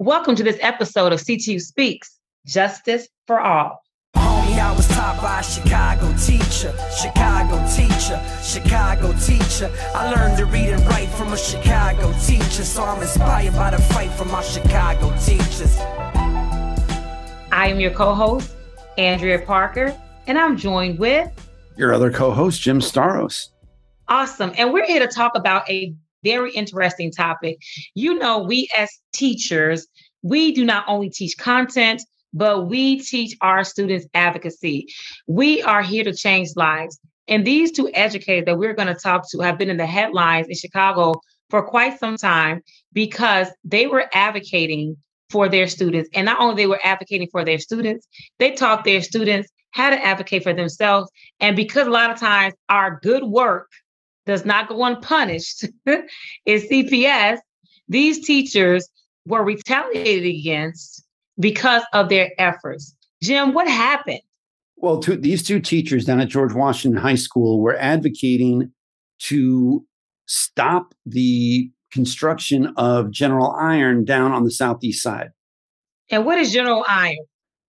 Welcome to this episode of CTU Speaks Justice for All. Homie, I was taught by a Chicago teacher, Chicago teacher, Chicago teacher. I learned to read and write from a Chicago teacher, so I'm inspired by the fight from our Chicago teachers. I am your co host, Andrea Parker, and I'm joined with your other co host, Jim Staros. Awesome. And we're here to talk about a very interesting topic. You know, we as teachers, we do not only teach content, but we teach our students advocacy. We are here to change lives. And these two educators that we're going to talk to have been in the headlines in Chicago for quite some time because they were advocating for their students. And not only they were advocating for their students, they taught their students how to advocate for themselves. And because a lot of times our good work does not go unpunished is CPS, these teachers were retaliated against because of their efforts. Jim, what happened? Well, two, these two teachers down at George Washington High School were advocating to stop the construction of General Iron down on the southeast side. And what is General Iron?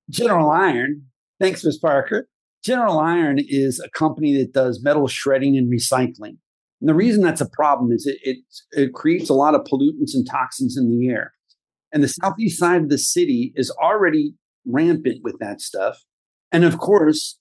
General Iron, thanks, Ms. Parker. General Iron is a company that does metal shredding and recycling. And the reason that's a problem is it, it, it creates a lot of pollutants and toxins in the air. And the southeast side of the city is already rampant with that stuff. And of course,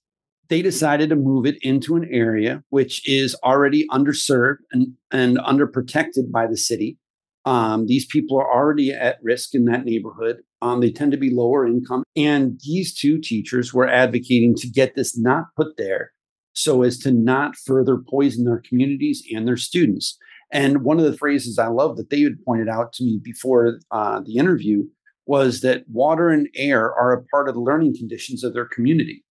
they decided to move it into an area which is already underserved and, and underprotected by the city. Um, these people are already at risk in that neighborhood. Um, they tend to be lower income. And these two teachers were advocating to get this not put there so as to not further poison their communities and their students. And one of the phrases I love that they had pointed out to me before uh, the interview was that water and air are a part of the learning conditions of their community.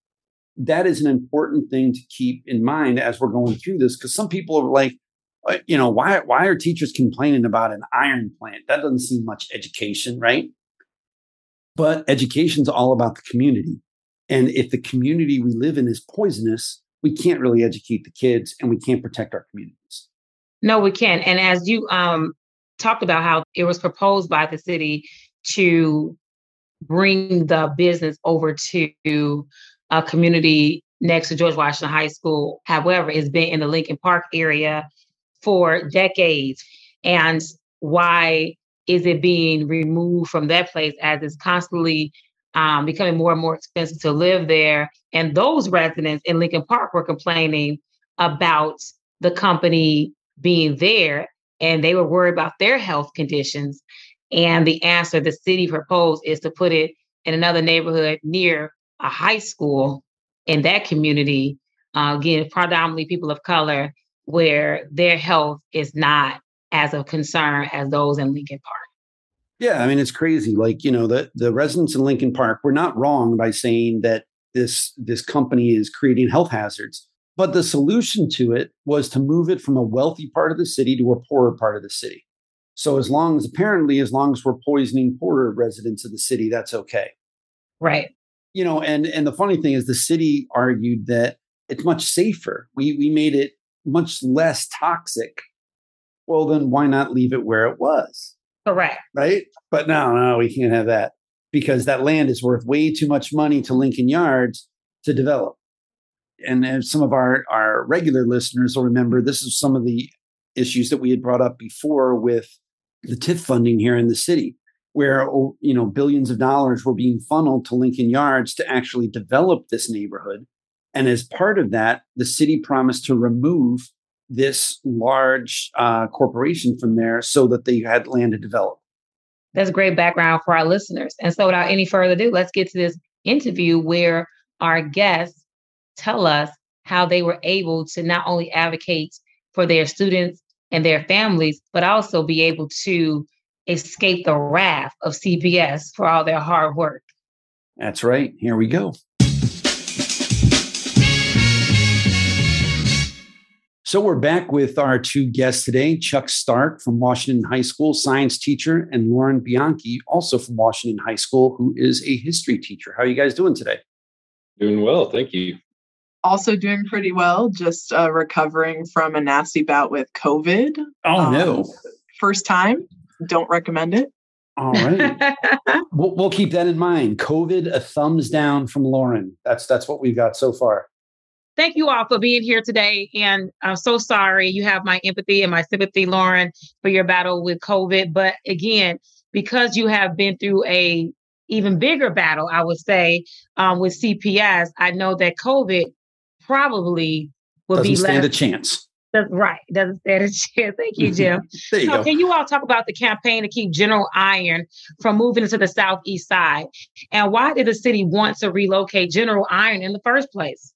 That is an important thing to keep in mind as we're going through this, because some people are like, uh, you know, why why are teachers complaining about an iron plant? That doesn't seem much education, right? But education is all about the community. And if the community we live in is poisonous, we can't really educate the kids and we can't protect our communities. No, we can't. And as you um, talked about how it was proposed by the city to bring the business over to a community next to George Washington High School. However, it's been in the Lincoln Park area for decades. And why is it being removed from that place as it's constantly um, becoming more and more expensive to live there. And those residents in Lincoln Park were complaining about the company being there and they were worried about their health conditions. And the answer the city proposed is to put it in another neighborhood near a high school in that community, uh, again, predominantly people of color, where their health is not as of concern as those in Lincoln Park. Yeah, I mean it's crazy. Like you know, the the residents in Lincoln Park were not wrong by saying that this this company is creating health hazards, but the solution to it was to move it from a wealthy part of the city to a poorer part of the city. So as long as apparently as long as we're poisoning poorer residents of the city, that's okay. Right. You know, and and the funny thing is the city argued that it's much safer. We we made it much less toxic. Well, then why not leave it where it was? Correct. Right. But no, no, we can't have that because that land is worth way too much money to Lincoln Yards to develop. And some of our, our regular listeners will remember, this is some of the issues that we had brought up before with the TIF funding here in the city, where oh, you know billions of dollars were being funneled to Lincoln Yards to actually develop this neighborhood. And as part of that, the city promised to remove this large uh, corporation from there so that they had land to develop. That's great background for our listeners. And so, without any further ado, let's get to this interview where our guests tell us how they were able to not only advocate for their students and their families, but also be able to escape the wrath of CPS for all their hard work. That's right. Here we go. So we're back with our two guests today Chuck Stark from Washington High School, science teacher, and Lauren Bianchi, also from Washington High School, who is a history teacher. How are you guys doing today? Doing well, thank you. Also doing pretty well, just uh, recovering from a nasty bout with COVID. Oh, um, no. First time, don't recommend it. All right. we'll, we'll keep that in mind. COVID, a thumbs down from Lauren. That's that's what we've got so far. Thank you all for being here today. And I'm so sorry you have my empathy and my sympathy, Lauren, for your battle with COVID. But again, because you have been through a even bigger battle, I would say, um, with CPS, I know that COVID probably will Doesn't be stand less. a chance. Does, right. Doesn't stand a chance. Thank you, Jim. There you so go. can you all talk about the campaign to keep General Iron from moving into the southeast side? And why did the city want to relocate General Iron in the first place?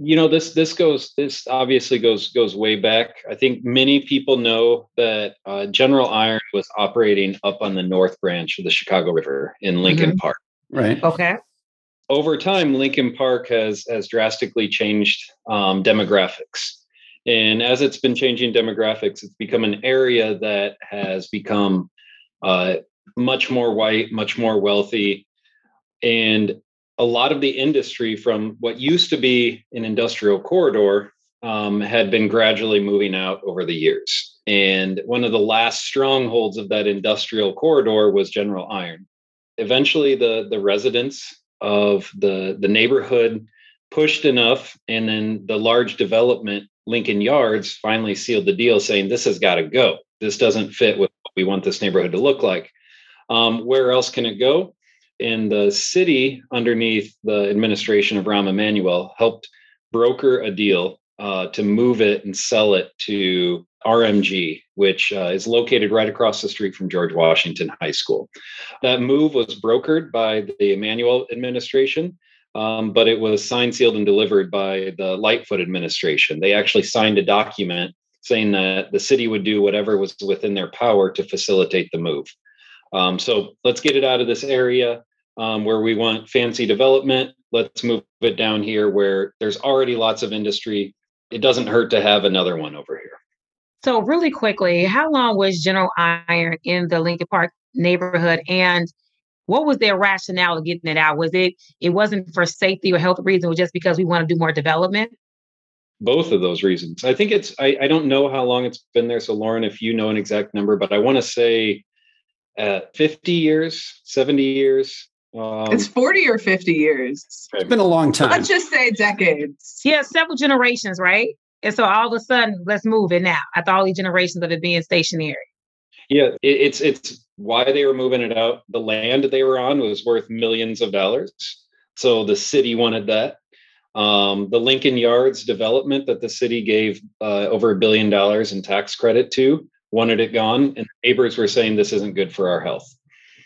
You know, this this goes this obviously goes goes way back. I think many people know that uh, General Iron was operating up on the north branch of the Chicago River in Lincoln Park. Right. Okay. over time, Lincoln Park has has drastically changed um, demographics, and as it's been changing demographics, it's become an area that has become uh, much more white, much more wealthy, and a lot of the industry from what used to be an industrial corridor um, had been gradually moving out over the years. And one of the last strongholds of that industrial corridor was General Iron. Eventually, the the residents of the the neighborhood pushed enough and then the large development lincoln yards finally sealed the deal saying this has got to go this doesn't fit with what we want this neighborhood to look like um, where else can it go and the city underneath the administration of rahm emanuel helped broker a deal uh, to move it and sell it to RMG, which uh, is located right across the street from George Washington High School. That move was brokered by the Emanuel administration, um, but it was signed, sealed, and delivered by the Lightfoot administration. They actually signed a document saying that the city would do whatever was within their power to facilitate the move. Um, so let's get it out of this area um, where we want fancy development. Let's move it down here where there's already lots of industry. It doesn't hurt to have another one over here. So, really quickly, how long was General Iron in the Lincoln Park neighborhood, and what was their rationale of getting it out? Was it it wasn't for safety or health reasons, it was just because we want to do more development? Both of those reasons. I think it's. I, I don't know how long it's been there. So, Lauren, if you know an exact number, but I want to say, uh, fifty years, seventy years. Um, It's 40 or 50 years. It's been a long time. Let's just say decades. Yeah, several generations, right? And so all of a sudden, let's move it now. After all these generations of it being stationary. Yeah, it, it's it's why they were moving it out. The land they were on was worth millions of dollars, so the city wanted that. Um, the Lincoln Yards development that the city gave uh, over a billion dollars in tax credit to wanted it gone, and neighbors were saying this isn't good for our health.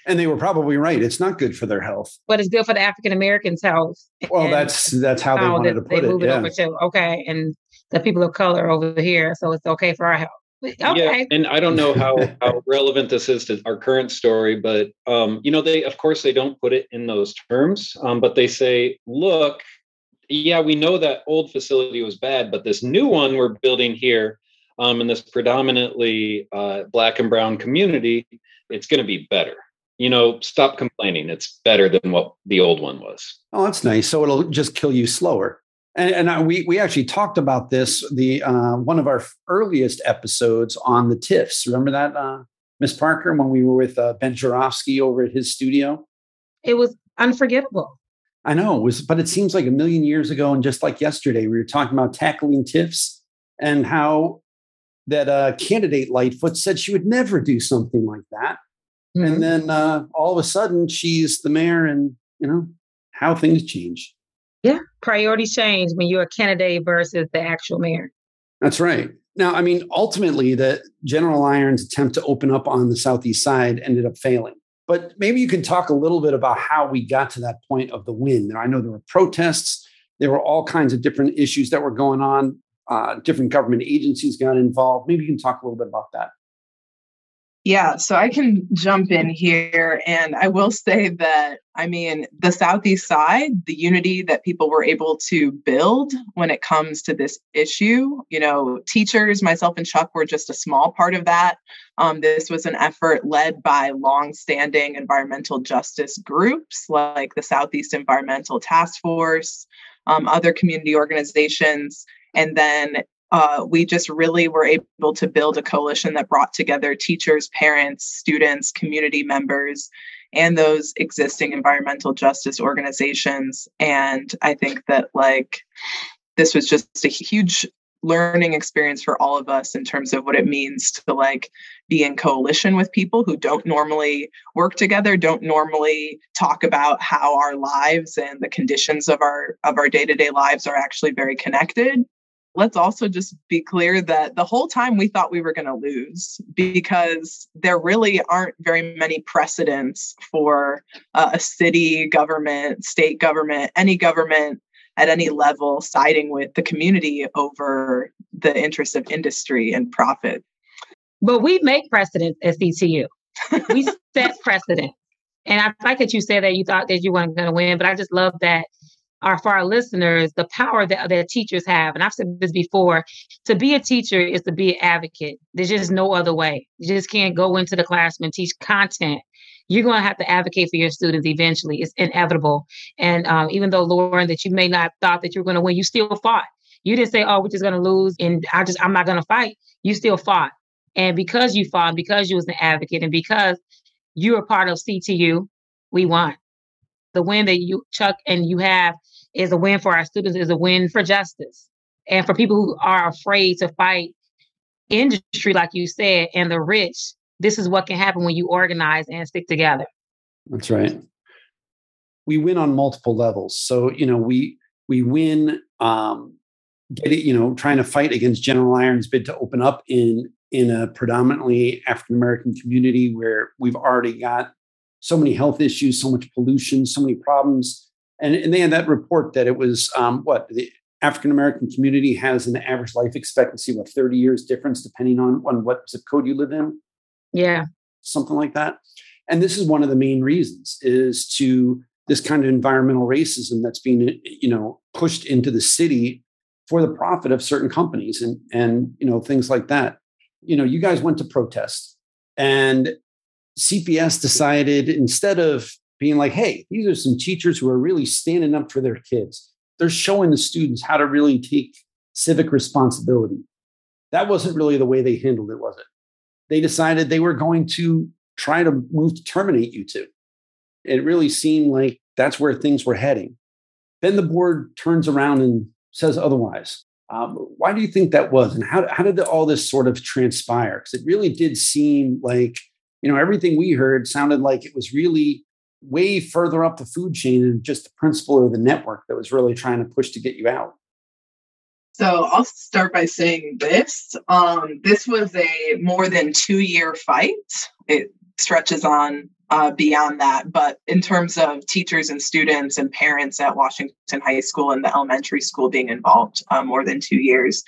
And they were probably right. It's not good for their health. But it's good for the African Americans' health. Well, And that's that's how they how wanted that to they put move it. it Yeah. over to. Okay. And the people of color over here. So it's okay for our health. Okay. Yeah, and I don't know how how relevant this is to our current story, but um, you know, they of course they don't put it in those terms, um, but they say, look, yeah, we know that old facility was bad, but this new one we're building here, um, in this predominantly uh, black and brown community, it's going to be better. You know, stop complaining. It's better than what the old one was. Oh, that's nice. So it'll just kill you slower. And, and I, we we actually talked about this the uh, one of our earliest episodes on the TIFs. Remember that, uh, Miss Parker, when we were with uh, Ben Joravsky over at his studio. it was unforgettable. I know it was, but it seems like a million years ago. And just like yesterday, we were talking about tackling TIFs and how that uh, candidate Lightfoot said she would never do something like that. Mhm. And then uh, all of a sudden, she's the mayor, and you know how things change. Yeah. Priorities change when you're a candidate versus the actual mayor. That's right. Now, I mean, ultimately, the General Iron's attempt to open up on the southeast side ended up failing. But maybe you can talk a little bit about how we got to that point of the win. Now, I know there were protests, there were all kinds of different issues that were going on. Uh, different government agencies got involved. Maybe you can talk a little bit about that. Yeah, so I can jump in here and I will say that I mean, the Southeast side, the unity that people were able to build when it comes to this issue, you know, teachers, myself and Chuck were just a small part of that. Um, this was an effort led by longstanding environmental justice groups like the Southeast Environmental Task Force, um, other community organizations, and then uh, we just really were able to build a coalition that brought together teachers, parents, students, community members, and those existing environmental justice organizations. And I think that, like, this was just a huge learning experience for all of us in terms of what it means to like be in coalition with people who don't normally work together don't normally talk about how our lives and the conditions of our of our day-to-day lives are actually very connected let's also just be clear that the whole time we thought we were going to lose because there really aren't very many precedents for uh, a city government state government any government at any level siding with the community over the interest of industry and profit. But we make precedents at CTU. we set precedent. And I like that you said that you thought that you weren't going to win, but I just love that our for our listeners, the power that, that teachers have. And I've said this before to be a teacher is to be an advocate. There's just no other way. You just can't go into the classroom and teach content you're going to have to advocate for your students eventually. It's inevitable. And um, even though Lauren, that you may not thought that you were going to win, you still fought. You didn't say, "Oh, we're just going to lose," and I just I'm not going to fight. You still fought, and because you fought, because you was an advocate, and because you were part of CTU, we won. The win that you Chuck and you have is a win for our students. Is a win for justice, and for people who are afraid to fight industry, like you said, and the rich this is what can happen when you organize and stick together. That's right. We win on multiple levels. So, you know, we we win um get it, you know, trying to fight against General Iron's bid to open up in in a predominantly African American community where we've already got so many health issues, so much pollution, so many problems. And, and they had that report that it was um, what the African American community has an average life expectancy, what, 30 years difference, depending on, on what zip code you live in. Yeah. Something like that. And this is one of the main reasons is to this kind of environmental racism that's being, you know, pushed into the city for the profit of certain companies and and you know things like that. You know, you guys went to protest and CPS decided instead of being like, hey, these are some teachers who are really standing up for their kids. They're showing the students how to really take civic responsibility. That wasn't really the way they handled it, was it? they decided they were going to try to move to terminate you two. It really seemed like that's where things were heading. Then the board turns around and says otherwise. Um, why do you think that was? And how, how did all this sort of transpire? Because it really did seem like, you know, everything we heard sounded like it was really way further up the food chain than just the principal or the network that was really trying to push to get you out. So I'll start by saying this. Um, this was a more than two year fight. It stretches on uh, beyond that. But in terms of teachers and students and parents at Washington High School and the elementary school being involved, uh, more than two years.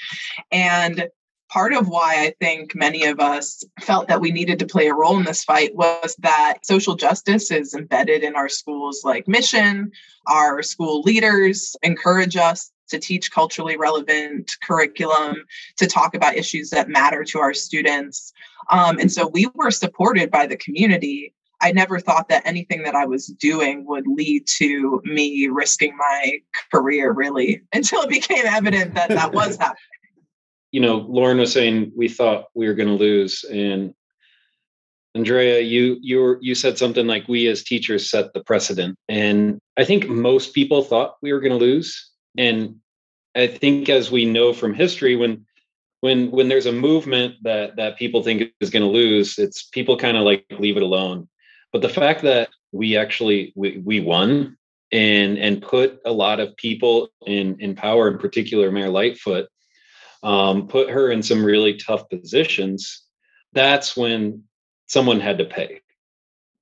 And part of why I think many of us felt that we needed to play a role in this fight was that social justice is embedded in our schools like mission. Our school leaders encourage us to teach culturally relevant curriculum, to talk about issues that matter to our students. Um, and so we were supported by the community. I never thought that anything that I was doing would lead to me risking my career, really, until it became evident that that was happening. You know, Lauren was saying we thought we were going to lose, and Andrea, you you you said something like we as teachers set the precedent, and I think most people thought we were going to lose and I think as we know from history, when when when there's a movement that that people think is going to lose, it's people kind of like leave it alone. But the fact that we actually we, we won and and put a lot of people in in power, in particular Mayor Lightfoot, um, put her in some really tough positions. That's when someone had to pay.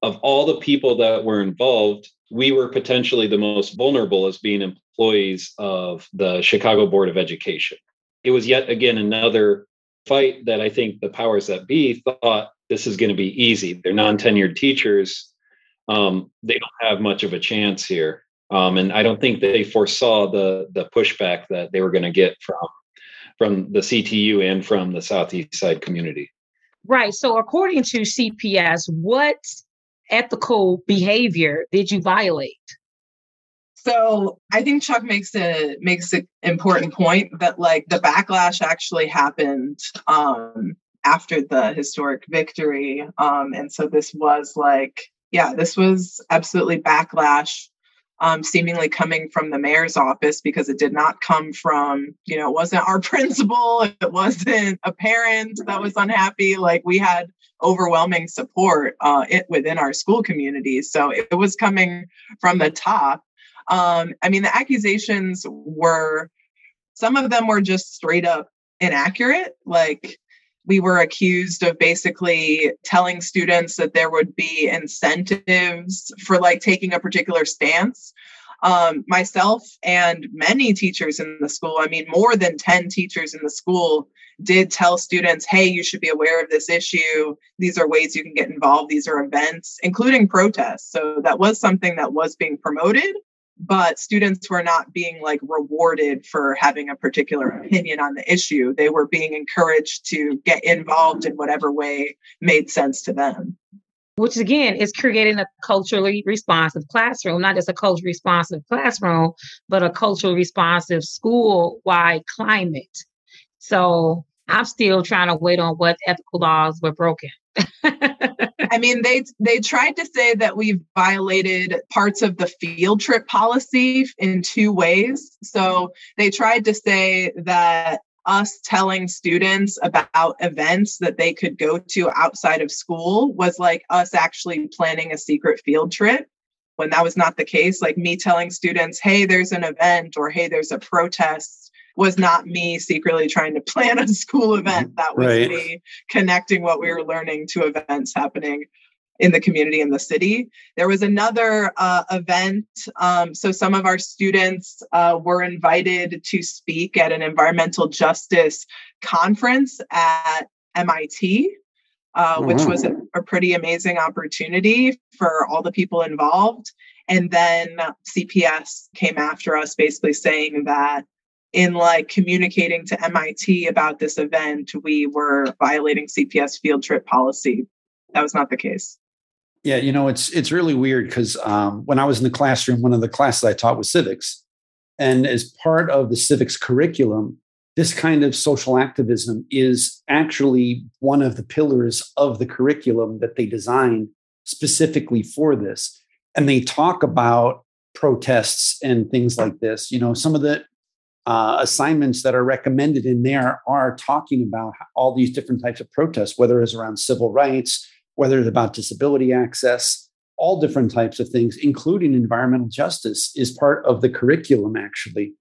Of all the people that were involved, we were potentially the most vulnerable as being employees of the Chicago Board of Education. It was yet again another fight that I think the powers that be thought this is going to be easy. They're non tenured teachers. Um, they don't have much of a chance here. Um, and I don't think they foresaw the the pushback that they were going to get from from the CTU and from the Southeast Side community. Right. So according to CPS, what ethical behavior did you violate? So I think Chuck makes a makes an important point that like the backlash actually happened um, after the historic victory, um, and so this was like yeah, this was absolutely backlash um, seemingly coming from the mayor's office because it did not come from, you know, it wasn't our principal, it wasn't a parent that was unhappy. Like we had overwhelming support uh, it, within our school community. So it, it was coming from the top. Um, I mean, the accusations were, some of them were just straight up inaccurate. Like we were accused of basically telling students that there would be incentives for like taking a particular stance. Um, myself and many teachers in the school i mean more than 10 teachers in the school did tell students hey you should be aware of this issue. These are ways you can get involved. These are events including protests. So that was something that was being promoted but students were not being like rewarded for having a particular opinion on the issue. They were being encouraged to get involved in whatever way made sense to them. Which again is creating a culturally responsive classroom not just a culturally responsive classroom but a culturally responsive school wide climate. So i'm still trying to wait on what ethical laws were broken I mean, they they tried to say that we've violated parts of the field trip policy in two ways. So they tried to say that us telling students about events that they could go to outside of school was like us actually planning a secret field trip when that was not the case like me telling students hey there's an event or hey there's a protest was not me secretly trying to plan a school event. Mm-hmm. That was right. me connecting what we were learning to events happening in the community in the city. There was another uh, event. Um, so some of our students uh, were invited to speak at an environmental justice conference at MIT. Uh, which was a, a, pretty amazing opportunity for all the people involved. And then CPS came after us, basically saying that in like communicating to MIT about this event, we were violating CPS field trip policy. That was not the case. Yeah, you know, it's it's really weird because um, when I was in the classroom, one of the classes I taught was civics, and as part of the civics curriculum, this kind of social activism is actually one of the pillars of the curriculum that they designed specifically for this. And they talk about protests and things like this. You know, some of the uh, assignments that are recommended in there are talking about all these different types of protests, whether it's around civil rights, whether it's about disability access, all different types of things, including environmental justice, is part of the curriculum, actually.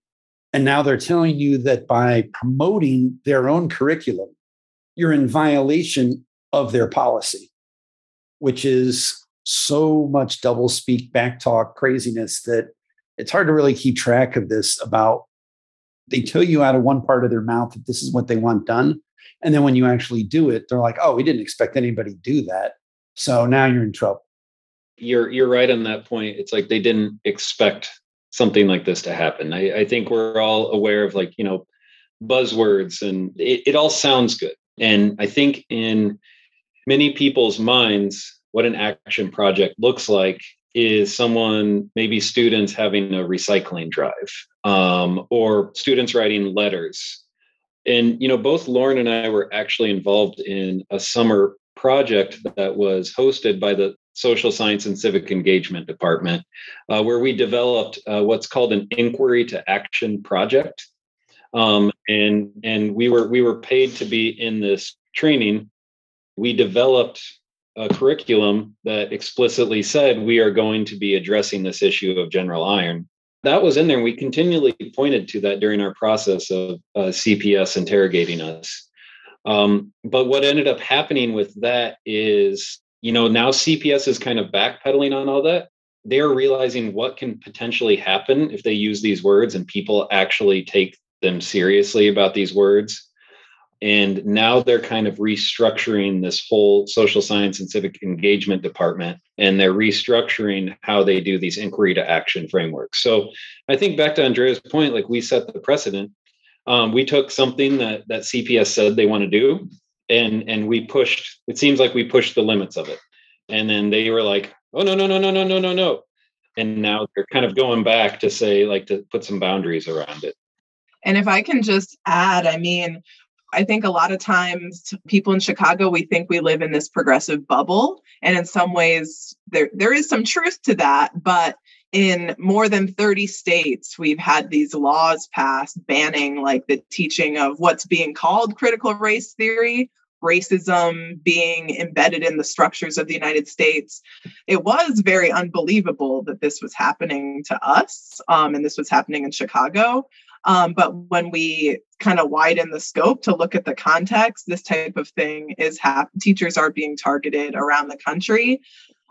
And now they're telling you that by promoting their own curriculum, you're in violation of their policy, which is so much double speak, back talk craziness that it's hard to really keep track of this about they tell you out of one part of their mouth that this is what they want done. And then when you actually do it, they're like, oh, we didn't expect anybody to do that. So now you're in trouble. You're you're right on that point. It's like they didn't expect something like this to happen. I, I think we're all aware of like, you know, buzzwords and it, it all sounds good. And I think in many people's minds, what an action project looks like is someone maybe students having a recycling drive um, or students writing letters. And you know both lauren and i were actually involved in a summer project that was hosted by the social science and civic engagement department uh, where we developed uh, what's called an inquiry to action project. Um, and and we were we were paid to be in this training. We developed a curriculum that explicitly said we are going to be addressing this issue of general iron. That was in there. And we continually pointed to that during our process of uh, CPS interrogating us. Um, but what ended up happening with that is, you know, now CPS is kind of backpedaling on all that. They're realizing what can potentially happen if they use these words and people actually take them seriously about these words and now they're kind of restructuring this whole social science and civic engagement department and they're restructuring how they do these inquiry to action frameworks. So i think back to andrea's point like we set the precedent. Um, we took something that that cps said they want to do and and we pushed it seems like we pushed the limits of it. And then they were like oh no no no no no no no no. And now they're kind of going back to say like to put some boundaries around it. And if i can just add i mean I think a lot of times people in Chicago we think we live in this progressive bubble and in some ways there there is some truth to that but in more than 30 states we've had these laws passed banning like the teaching of what's being called critical race theory racism being embedded in the structures of the United States. It was very unbelievable that this was happening to us um, and this was happening in Chicago. Um, but when we kind of widen the scope to look at the context, this type of thing is happening. Teachers are being targeted around the country.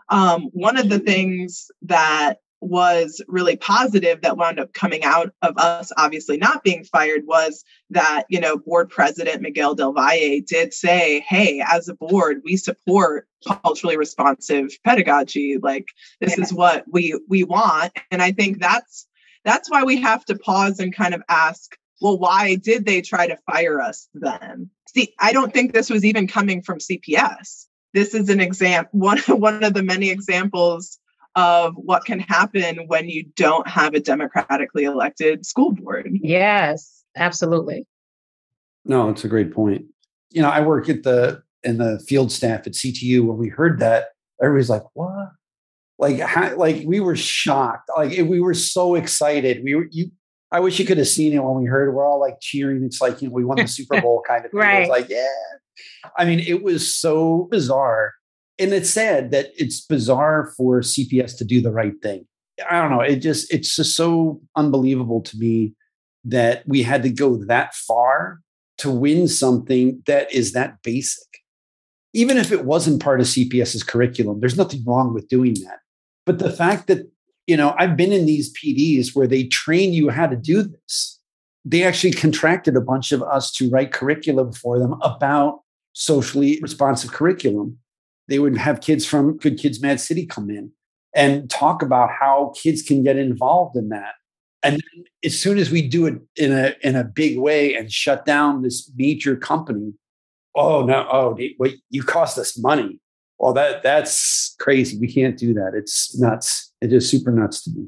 Um, one of the things that was really positive that wound up coming out of us obviously not being fired was that you know board president miguel del valle did say hey as a board we support culturally responsive pedagogy like this is what we we want and i think that's that's why we have to pause and kind of ask well why did they try to fire us then see i don't think this was even coming from cps this is an example one, one of the many examples of what can happen when you don't have a democratically elected school board. Yes, absolutely. No, it's a great point. You know, I work at the in the field staff at CTU. When we heard that, everybody's like, "What?" Like, how, like we were shocked. Like we were so excited. We were you. I wish you could have seen it when we heard. It. We're all like cheering. It's like you know we won the Super Bowl kind of thing. right. It was like, yeah. I mean, it was so bizarre and it's sad that it's bizarre for CPS to do the right thing. I don't know. It just it's just so unbelievable to me that we had to go that far to win something that is that basic. Even if it wasn't part of CPS's curriculum, there's nothing wrong with doing that. But the fact that, you know, I've been in these PDs where they train you how to do this. They actually contracted a bunch of us to write curriculum for them about socially responsive curriculum they would have kids from Good Kids Mad City come in and talk about how kids can get involved in that. And as soon as we do it in a in a big way and shut down this major company, oh no, oh wait, you cost us money. Well, that that's crazy. We can't do that. It's nuts. It is super nuts to me.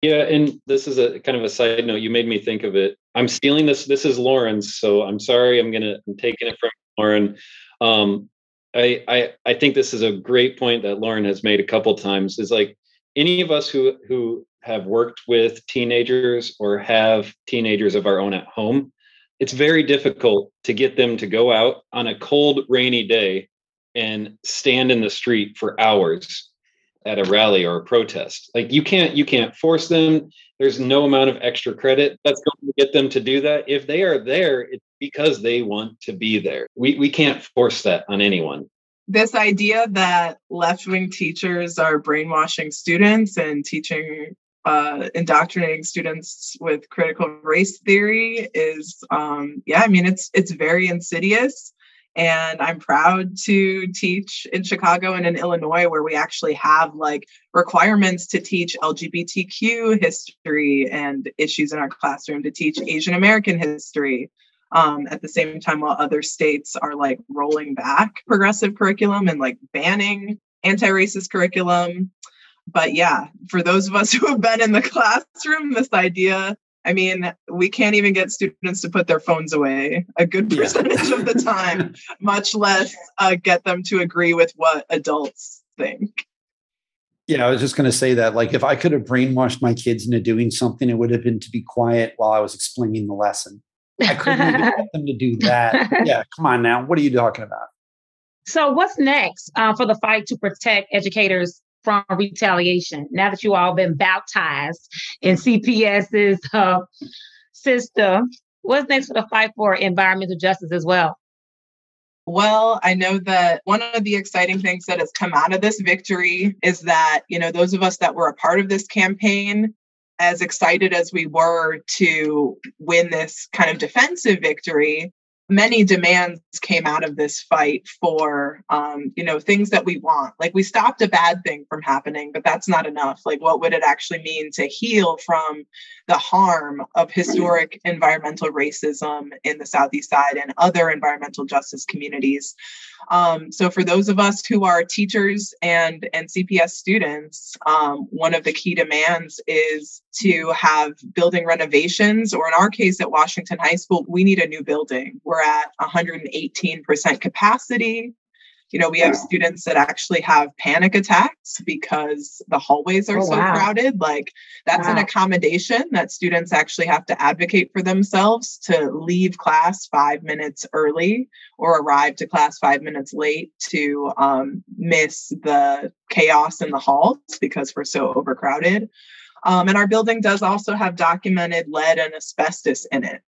Yeah, and this is a kind of a side note. You made me think of it. I'm stealing this. This is Lauren's, so I'm sorry. I'm gonna I'm taking it from Lauren. Um, I, I I think this is a great point that Lauren has made a couple times. Is like any of us who who have worked with teenagers or have teenagers of our own at home, it's very difficult to get them to go out on a cold, rainy day and stand in the street for hours at a rally or a protest. Like you can't you can't force them. There's no amount of extra credit that's going to get them to do that. If they are there, it's because they want to be there. We we can't force that on anyone. This idea that left-wing teachers are brainwashing students and teaching uh, indoctrinating students with critical race theory is um, yeah i mean it's it's very insidious and i'm proud to teach in chicago and in illinois where we actually have like requirements to teach lgbtq history and issues in our classroom to teach asian american history um, at the same time while other states are like rolling back progressive curriculum and like banning anti-racist curriculum. But yeah for those of us who have been in the classroom this idea I mean, we can't even get students to put their phones away a good percentage yeah. of the time, much less uh, get them to agree with what adults think. Yeah, I was just going to say that. Like, if I could have brainwashed my kids into doing something, it would have been to be quiet while I was explaining the lesson. I couldn't even get them to do that. Yeah, come on now. What are you talking about? So, what's next uh, for the fight to protect educators from retaliation now that you all been baptized in CPS's uh, system? What's next for the fight for environmental justice as well? Well, I know that one of the exciting things that has come out of this victory is that, you know, those of us that were a part of this campaign, as excited as we were to win this kind of defensive victory, many demands came out of this fight for um, you know things that we want. Like we stopped a bad thing from happening but that's not enough. Like what would it actually mean to heal from the harm of historic environmental racism in the southeast side and other environmental justice communities? Um, so for those of us who are teachers and and cps students um, one of the key demands is to have building renovations or in our case at washington high school we need a new building We're at 118% capacity. You know, we have students that actually have panic attacks because the hallways are oh, so wow. crowded. Like, that's wow. an accommodation that students actually have to advocate for themselves to leave class five minutes early or arrive to class five minutes late to um, miss the chaos in the halls because we're so overcrowded. Um, and our building does also have documented lead and asbestos in it.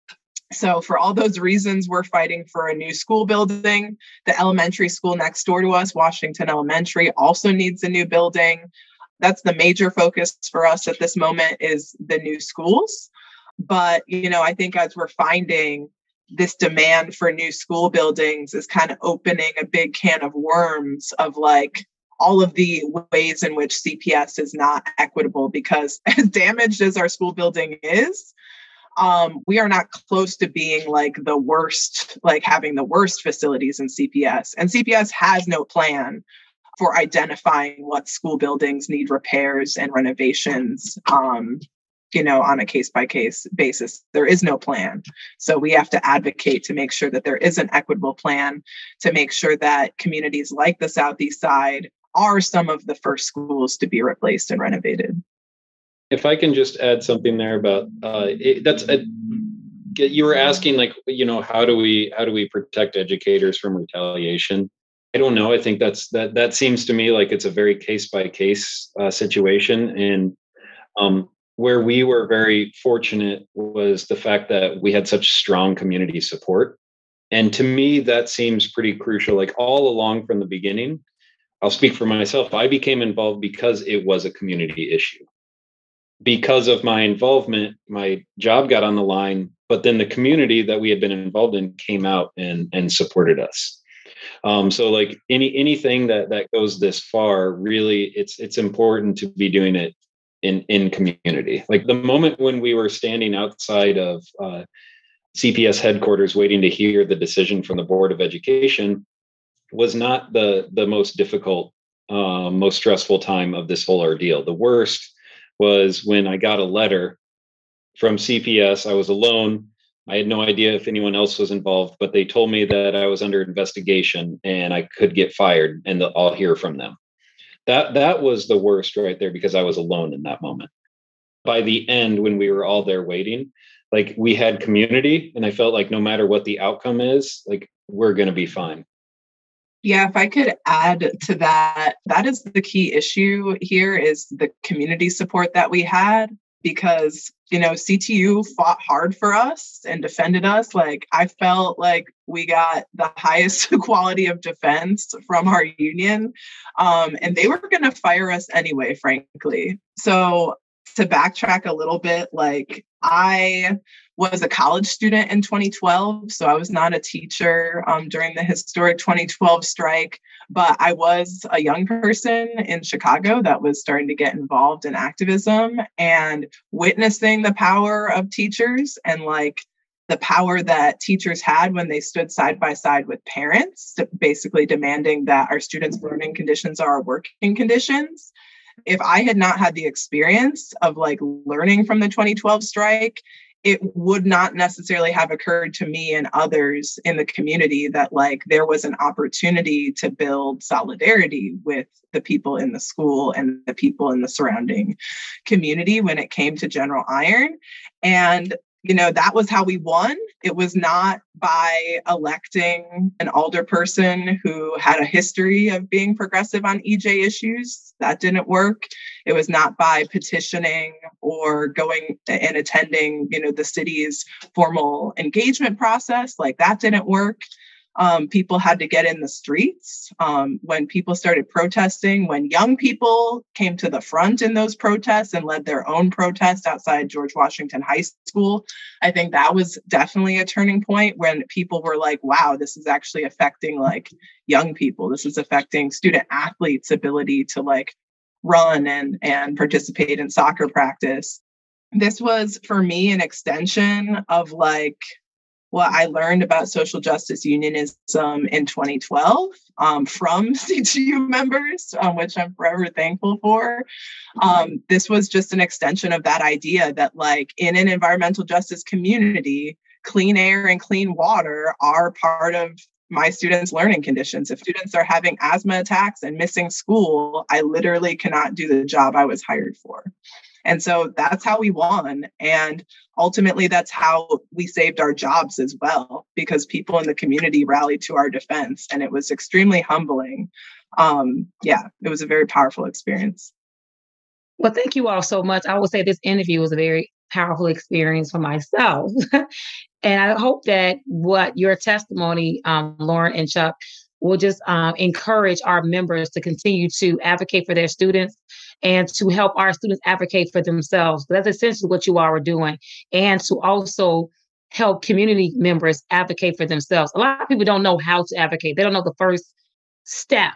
So, for all those reasons, we're fighting for a new school building. The elementary school next door to us, Washington Elementary, also needs a new building. That's the major focus for us at this moment is the new schools. But, you know, I think as we're finding this demand for new school buildings is kind of opening a big can of worms of like all of the ways in which CPS is not equitable because as damaged as our school building is, um, we are not close to being like the worst, like having the worst facilities in CPS. And CPS has no plan for identifying what school buildings need repairs and renovations. Um, you know, on a case by case basis. There is no plan. So we have to advocate to make sure that there is an equitable plan to make sure that communities like the Southeast Side are some of the first schools to be replaced and renovated if I can just add something there about uh, it, that's a, you were asking like you know how do we how do we protect educators from retaliation? I don't know. I think that's that that seems to me like it's a very case by case situation, and um, where we were very fortunate was the fact that we had such strong community support, and to me that seems pretty crucial. Like all along from the beginning, I'll speak for myself. I became involved because it was a community issue because of my involvement, my job got on the line, but then the community that we had been involved in came out and and supported us. Um, so like any anything that that goes this far, really, it's it's important to be doing it in in community. Like the moment when we were standing outside of uh, CPS headquarters, waiting to hear the decision from the Board of Education, was not the the most difficult, uh, most stressful time of this whole ordeal. The worst was when I got a letter from CPS. I was alone. I had no idea if anyone else was involved, but they told me that I was under investigation and I could get fired and I'll hear from them. That that was the worst right there because I was alone in that moment. By the end when we were all there waiting, like we had community and I felt like no matter what the outcome is, like we're going to be fine. Yeah, if I could add to that, that is the key issue here is the community support that we had because, you know, CTU fought hard for us and defended us. Like I felt like we got the highest quality of defense from our union. Um, and they were going to fire us anyway, frankly. So to backtrack a little bit, like I was a college student in 2012. So I was not a teacher um, during the historic 2012 strike, but I was a young person in Chicago that was starting to get involved in activism and witnessing the power of teachers and like the power that teachers had when they stood side by side with parents, basically demanding that our students' learning conditions are our working conditions if I had not had the experience of like learning from the 2012 strike, it would not necessarily have occurred to me and others in the community that like there was an opportunity to build solidarity with the people in the school and the people in the surrounding community when it came to General Iron. And you know, that was how we won. It was not by electing an alderperson who had a history of being progressive on EJ issues. That didn't work. It was not by petitioning or going and attending, you know, the city's formal engagement process. Like that didn't work. Um, people had to get in the streets, um, when people started protesting, when young people came to the front in those protests and led their own protest outside George Washington High School, I think that was definitely a turning point when people were like, wow, this is actually affecting like young people. This is affecting student athletes' ability to like run and and participate in soccer practice. This was for me an extension of like what I learned about social justice unionism in 2012 um, from CTU members, um, which I'm forever thankful for. Um, this was just an extension of that idea that, like, in an environmental justice community, clean air and clean water are part of my students' learning conditions. If students are having asthma attacks and missing school, I literally cannot do the job I was hired for. And so that's how we won. And ultimately, that's how we saved our jobs as well, because people in the community rallied to our defense. And it was extremely humbling. Um, yeah, it was a very powerful experience. Well, thank you all so much. I would say this interview was a very powerful experience for myself. and I hope that what your testimony, um, Lauren and Chuck, will just um, encourage our members to continue to advocate for their students and to help our students advocate for themselves. That's essentially what you all are doing. And to also help community members advocate for themselves. A lot of people don't know how to advocate, they don't know the first step.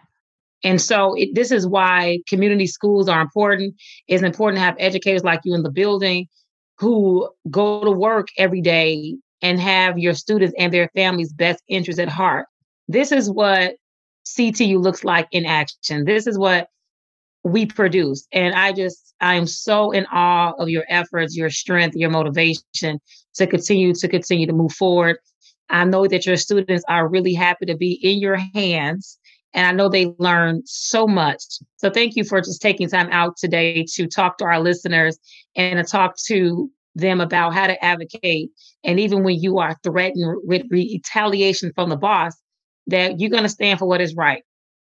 And so it, this is why community schools are important. It's important to have educators like you in the building who go to work every day and have your students and their families' best interests at heart. This is what CTU looks like in action. This is what we produce. And I just, I am so in awe of your efforts, your strength, your motivation to continue to continue to move forward. I know that your students are really happy to be in your hands. And I know they learn so much. So thank you for just taking time out today to talk to our listeners and to talk to them about how to advocate. And even when you are threatened with retaliation from the boss, that you're going to stand for what is right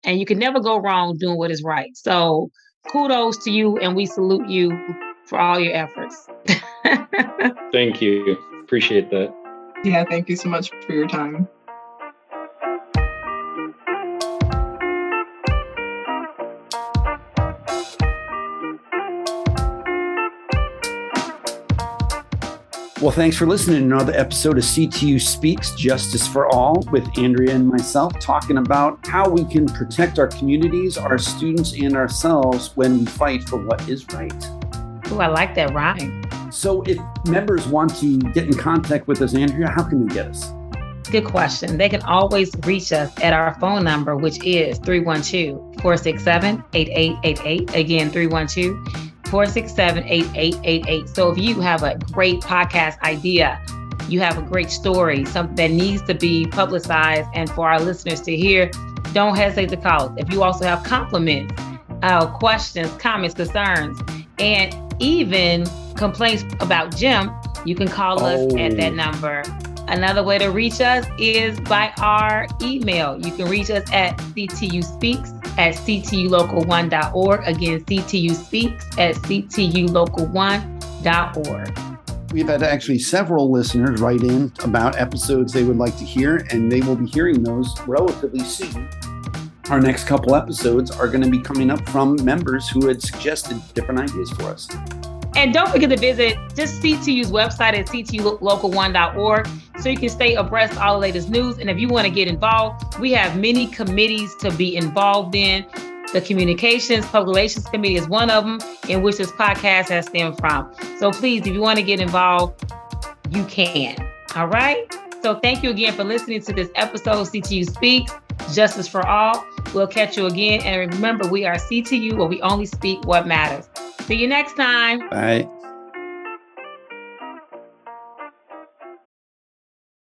and you can never go wrong doing what is right. So kudos to you, and we salute you for all your efforts. thank you. Appreciate that. Yeah, thank you so much for your time. Well, thanks for listening to another episode of CTU Speaks Justice for All with Andrea and myself, talking about how we can protect our communities, our students, and ourselves when we fight for what is right. Oh, I like that rhyme. So, if members want to get in contact with us, Andrea, how can they get us? Good question. They can always reach us at our phone number, which is 312 467 8888. Again, 312 467 8888. So if you have a great podcast idea, you have a great story, something that needs to be publicized and for our listeners to hear, don't hesitate to call us. If you also have compliments, uh, questions, comments, concerns, and even complaints about Jim, you can call oh. us at that number. Another way to reach us is by our email. You can reach us at CTU Speaks at ctulocal1.org. Again, CTU Speaks at ctulocal1.org. We've had actually several listeners write in about episodes they would like to hear, and they will be hearing those relatively soon. Our next couple episodes are going to be coming up from members who had suggested different ideas for us. And don't forget to visit just CTU's website at ctulocal1.org so you can stay abreast of all the latest news. And if you want to get involved, we have many committees to be involved in. The Communications Public Relations Committee is one of them, in which this podcast has stemmed from. So please, if you want to get involved, you can. All right. So thank you again for listening to this episode of CTU Speaks, Justice for All. We'll catch you again. And remember, we are CTU where we only speak what matters. See you next time. Bye.